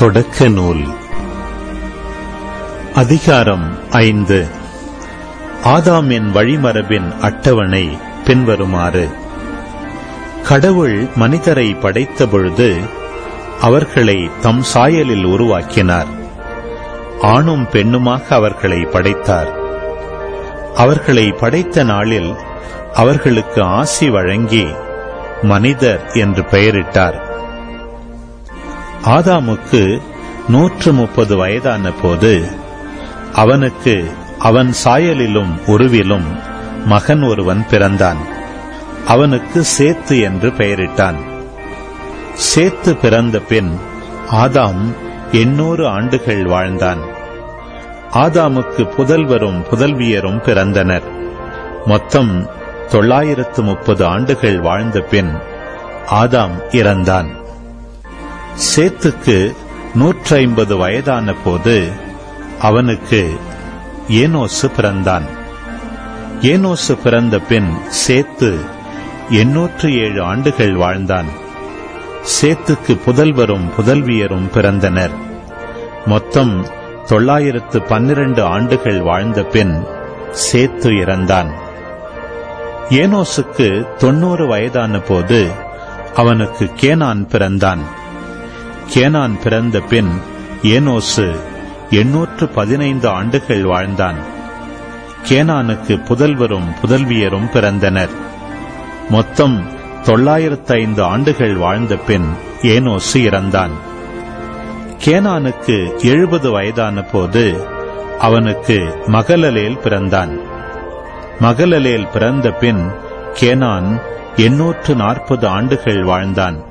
தொடக்க நூல் அதிகாரம் ஐந்து. ஆதாமின் வழிமரபின் அட்டவணை பின்வருமாறு. கடவுள் மனிதரை படைத்தபொழுது அவர்களை தம் சாயலில் உருவாக்கினார். ஆணும் பெண்ணுமாக அவர்களை படைத்தார். அவர்களை படைத்த நாளில் அவர்களுக்கு ஆசி வழங்கி மனிதர் என்று பெயரிட்டார். ஆதாமுக்கு நூற்று முப்பது வயதான போது அவனுக்கு அவன் சாயலிலும் உருவிலும் மகன் ஒருவன் பிறந்தான். அவனுக்கு சேத்து என்று பெயரிட்டான். சேத்து பிறந்த பின் ஆதாம் எண்ணூறு ஆண்டுகள் வாழ்ந்தான். ஆதாமுக்கு புதல்வரும் புதல்வியரும் பிறந்தனர். மொத்தம் தொள்ளாயிரத்து முப்பது ஆண்டுகள் வாழ்ந்த பின் ஆதாம் இறந்தான். சேத்துக்கு நூற்றி ஐம்பது வயதான போது அவனுக்கு ஏனோசு பிறந்தான். ஏனோசு பிறந்த பின் சேத்து எண்ணூற்று ஏழு ஆண்டுகள் வாழ்ந்தான். சேத்துக்கு புதல்வரும் புதல்வியரும் பிறந்தனர். மொத்தம் தொள்ளாயிரத்து பன்னிரண்டு ஆண்டுகள் வாழ்ந்த பின் சேத்து இறந்தான். ஏனோசுக்கு தொன்னூறு வயதான போது அவனுக்கு கேனான் பிறந்தான். கேனான் பிறந்த பின் ஏனோசு எண்ணூற்று பதினைந்து ஆண்டுகள் வாழ்ந்தான். கேனானுக்கு புதல்வரும் புதல்வியரும் பிறந்தனர். மொத்தம் தொள்ளாயிரத்து ஐந்து ஆண்டுகள் வாழ்ந்த பின் ஏனோசு இறந்தான். கேனானுக்கு எழுபது வயதான போது அவனுக்கு மகளலேல் பிறந்தான். மகளலேல் பிறந்த பின் கேனான் எண்ணூற்று நாற்பது ஆண்டுகள் வாழ்ந்தான்.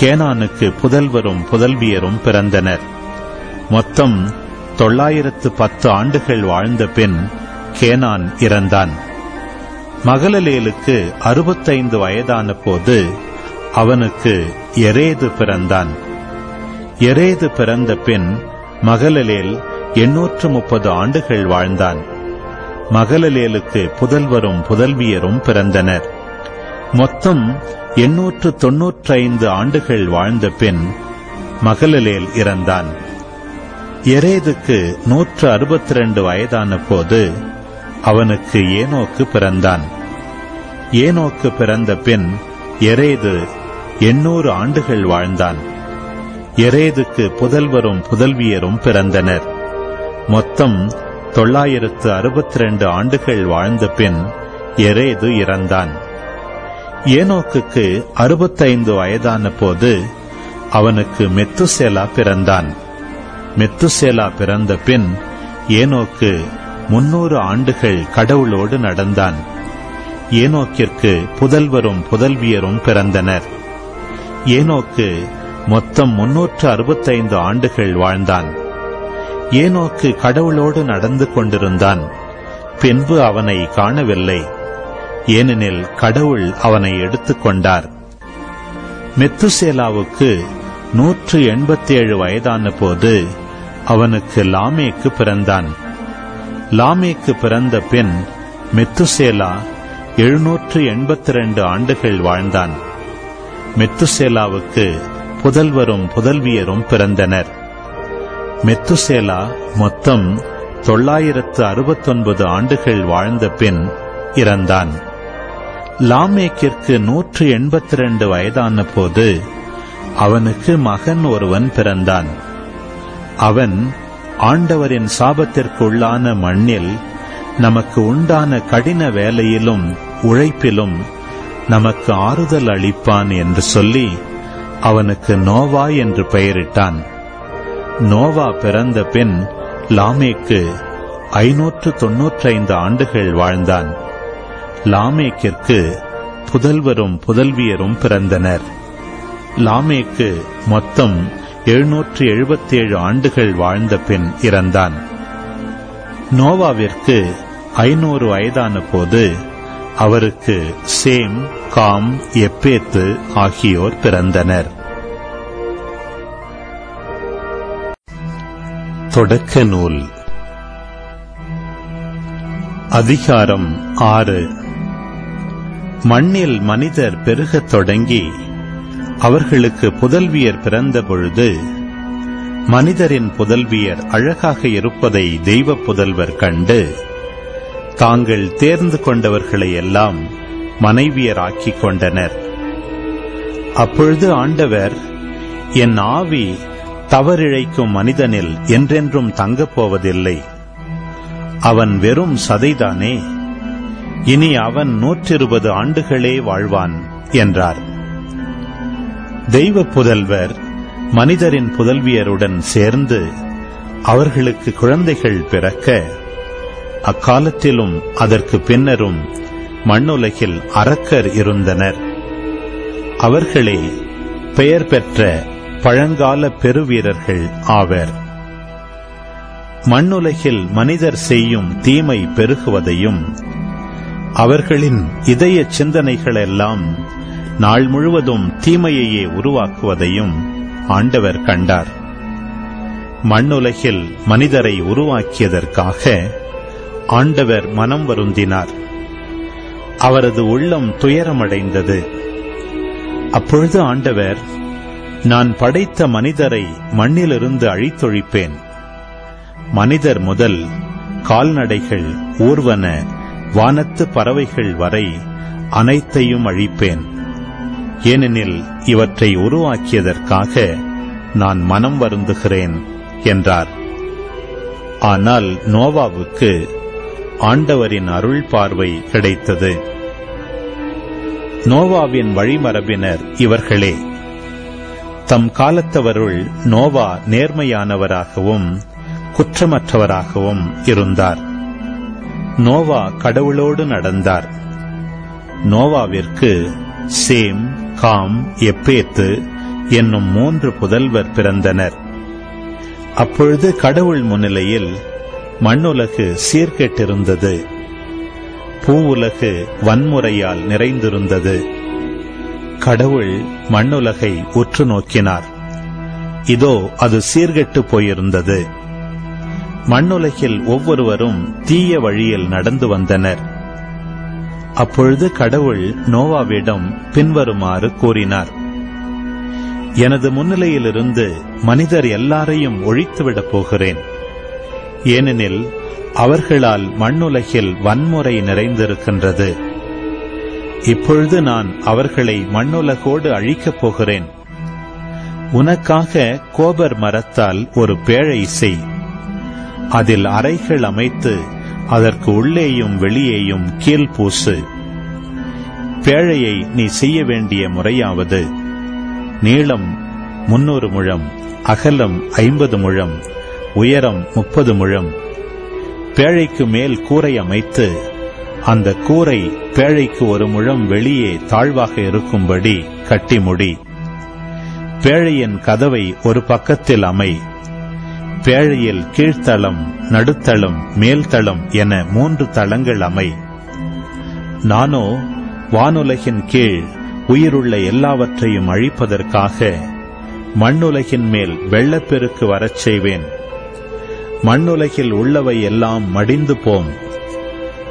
கேனானுக்கு புதல்வரும் புதல்வியரும் பிறந்தனர். மொத்தம் தொள்ளாயிரத்து பத்து ஆண்டுகள் வாழ்ந்த பின் கேனான் இறந்தான். மகளலேலுக்கு அறுபத்தைந்து வயதான போது அவனுக்கு எரேது பிறந்தான். எரேது பிறந்த பின் மகளலேல் எண்ணூற்று முப்பது ஆண்டுகள் வாழ்ந்தான். மகளலேலுக்கு புதல்வரும் புதல்வியரும் பிறந்தனர். மொத்தம் எண்ணூற்று தொன்னூற்றைந்து ஆண்டுகள் வாழ்ந்த பின் மகளலேல் இறந்தான். எரேதுக்கு நூற்று அறுபத்தி ரெண்டு வயதான போது அவனுக்கு ஏனோக்கு பிறந்தான். ஏனோக்கு பிறந்த பின் எரேது எண்ணூறு ஆண்டுகள் வாழ்ந்தான். எரேதுக்கு புதல்வரும் புதல்வியரும் பிறந்தனர். மொத்தம் தொள்ளாயிரத்து அறுபத்தி ரெண்டு ஆண்டுகள் வாழ்ந்த பின் எரேது இறந்தான். ஏனோக்குக்கு அறுபத்தைந்து வயதான போது அவனுக்கு மெத்துசேலா பிறந்தான். மெத்துசேலா பிறந்த பின் ஏனோக்கு முன்னூறு ஆண்டுகள் கடவுளோடு நடந்தான். ஏனோக்கிற்கு புதல்வரும் புதல்வியரும் பிறந்தனர். ஏனோக்கு மொத்தம் முன்னூற்று அறுபத்தைந்து ஆண்டுகள் வாழ்ந்தான். ஏனோக்கு கடவுளோடு நடந்து கொண்டிருந்தான். பின்பு அவனை காணவில்லை. ஏனெனில் கடவுள் அவனை எடுத்துக்கொண்டார் மெத்துசேலாவுக்கு நூற்று எண்பத்தி ஏழு வயதான போது அவனுக்கு லாமேக்கு பிறந்தான். லாமேக்கு பிறந்த பின் மெத்துசேலா எழுநூற்று எண்பத்தி ரெண்டு ஆண்டுகள் வாழ்ந்தான். மெத்துசேலாவுக்கு புதல்வரும் புதல்வியரும் பிறந்தனர். மெத்துசேலா மொத்தம் தொள்ளாயிரத்து அறுபத்தொன்பது ஆண்டுகள் வாழ்ந்த பின் இறந்தான். லாமேக்கிற்கு நூற்று எண்பத்தி ரெண்டு வயதான போது அவனுக்கு மகன் ஒருவன் பிறந்தான். அவன் ஆண்டவரின் சாபத்திற்குள்ளான மண்ணில் நமக்கு உண்டான கடின வேலையிலும் உழைப்பிலும் நமக்கு ஆறுதல் அளிப்பான் என்று சொல்லி அவனுக்கு நோவா என்று பெயரிட்டான். நோவா பிறந்த பின் லாமேக்கு ஐநூற்று தொன்னூற்றைந்து ஆண்டுகள் வாழ்ந்தான். லாமேக்கிற்கு புதல்வரும் புதல்வியரும் பிறந்தனர். லாமேக்கு மொத்தம் எழுநூற்று எழுபத்தேழு ஆண்டுகள் வாழ்ந்த பின் இறந்தான். நோவாவிற்கு ஐநூறு வயதான போது அவருக்கு சேம் காம் எப்பேத்து ஆகியோர் பிறந்தனர். தொடக்க நூல். அதிகாரம் ஆறு. மண்ணில் மனிதர் பெருகத் தொடங்கி அவர்களுக்கு புதல்வியர் பிறந்த பொழுது மனிதரின் புதல்வியர் அழகாக இருப்பதை தெய்வ புதல்வர் கண்டு தாங்கள் தேர்ந்து கொண்டவர்களை எல்லாம் மனைவியராக்கிக் கொண்டனர். அப்பொழுது ஆண்டவர் என் ஆவி தவறிழைக்கும் மனிதனில் என்றென்றும் தங்கப் போவதில்லை. அவன் வெறும் சதைதானே? இனி அவன் நூற்றிருபது ஆண்டுகளே வாழ்வான் என்றார். தெய்வ புதல்வர் மனிதரின் புதல்வியருடன் சேர்ந்து அவர்களுக்கு குழந்தைகள் பிறக்க அக்காலத்திலும் அதற்கு பின்னரும் மண்ணுலகில் அரக்கர் இருந்தனர். அவர்களே பெயர் பெற்ற பழங்கால பெருவீரர்கள் ஆவர். மண்ணுலகில் மனிதர் செய்யும் தீமை பெருகுவதையும் அவர்களின் இதய சிந்தனைகளெல்லாம் நாள் முழுவதும் தீமையையே உருவாக்குவதையும் ஆண்டவர் கண்டார். மண்ணுலகில் மனிதரை உருவாக்கியதற்காக ஆண்டவர் மனம் வருந்தினார். அவரது உள்ளம் துயரமடைந்தது. அப்பொழுது ஆண்டவர் நான் படைத்த மனிதரை மண்ணிலிருந்து அழித்தொழிப்பேன். மனிதர் முதல் கால்நடைகள் ஊர்வன வானத்து பறவைகள் வரை அனைத்தையும் அழிப்பேன். ஏனெனில் இவற்றை உருவாக்கியதற்காக நான் மனம் வருந்துகிறேன் என்றார். ஆனால் நோவாவுக்கு ஆண்டவரின் அருள் பார்வை கிடைத்தது. நோவாவின் வழிமரபினர் இவர்களே தம் காலத்தவருள் நோவா நேர்மையானவராகவும் குற்றமற்றவராகவும் இருந்தார். நோவா கடவுளோடு நடந்தார். நோவாவிற்கு சேம் காம் எப்பேத்து என்னும் மூன்று புதல்வர் பிறந்தனர். அப்பொழுது கடவுள் முன்னிலையில் மண்ணுலகு சீர்கெட்டிருந்தது. பூவுலகு வன்முறையால் நிறைந்திருந்தது. கடவுள் மண்ணுலகை உற்று நோக்கினார். இதோ அது சீர்கெட்டு போயிருந்தது. மண்ணுலகில் ஒவ்வொருவரும் தீய வழியில் நடந்து வந்தனர். அப்பொழுது கடவுள் நோவாவிடம் பின்வருமாறு கூறினார். எனது முன்னிலையிலிருந்து மனிதர் எல்லாரையும் ஒழித்துவிடப் போகிறேன். ஏனெனில் அவர்களால் மண்ணுலகில் வன்முறை நிறைந்திருக்கின்றது. இப்பொழுது நான் அவர்களை மண்ணுலகோடு அழிக்கப் போகிறேன். உனக்காக கோபர் மரத்தால் ஒரு பேழை செய். அதில் அறைகள் அமைத்து அதற்கு உள்ளேயும் வெளியேயும் கீழ் பூசு. பேழையை நீ செய்ய வேண்டிய முறையாவது. நீளம் முன்னூறு முழம் அகலம் ஐம்பது முழம் உயரம் முப்பது முழம். பேழைக்கு மேல் கூரை அமைத்து அந்த கூரை பேழைக்கு ஒரு முழம் வெளியே தாழ்வாக இருக்கும்படி கட்டி முடி. பேழையின் கதவை ஒரு பக்கத்தில் அமை பேழையில் கீழ்த்தளம் நடுத்தளம் மேல்தளம் என மூன்று தளங்கள் அமை. நானோ வானுலகின் கீழ் உயிருள்ள எல்லாவற்றையும் அழிப்பதற்காக மண்ணுலகின் மேல் வெள்ளப்பெருக்கு வரச் செய்வேன். மண்ணுலகில் உள்ளவை எல்லாம் மடிந்து போம்.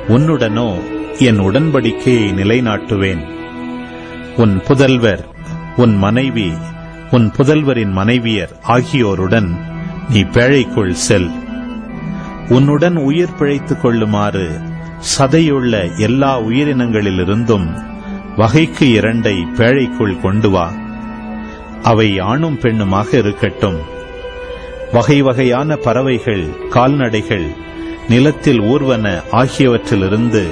உன்னுடனோ என் உடன்படிக்கையை நிலைநாட்டுவேன். உன் புதல்வர் உன் மனைவி உன் புதல்வரின் மனைவியர் ஆகியோருடன் நீ பேழைக்குள் செல். உன்னுடன் உயிர் பிழைத்துக் கொள்ளுமாறு சதையுள்ள எல்லா உயிரினங்களிலிருந்தும் வகைக்கு இரண்டை பேழைக்குள் கொண்டு வா. அவை ஆணும் பெண்ணுமாக இருக்கட்டும். வகை வகையான பறவைகள் கால்நடைகள் நிலத்தில் ஊர்வன ஆகியவற்றிலிருந்து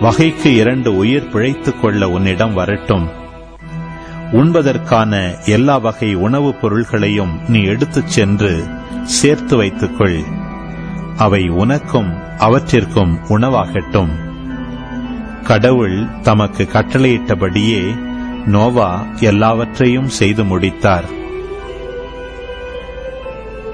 வகைக்கு இரண்டு உயிர் பிழைத்துக் கொள்ள உன்னிடம் வரட்டும். உண்பதற்கான எல்லா வகை உணவுப் பொருள்களையும் நீ எடுத்துச் சென்று சேர்த்து வைத்துக்கொள். அவை உனக்கும் அவற்றிற்கும் உணவாகட்டும். கடவுள் தமக்கு கட்டளையிட்டபடியே நோவா எல்லாவற்றையும் செய்து முடித்தார்.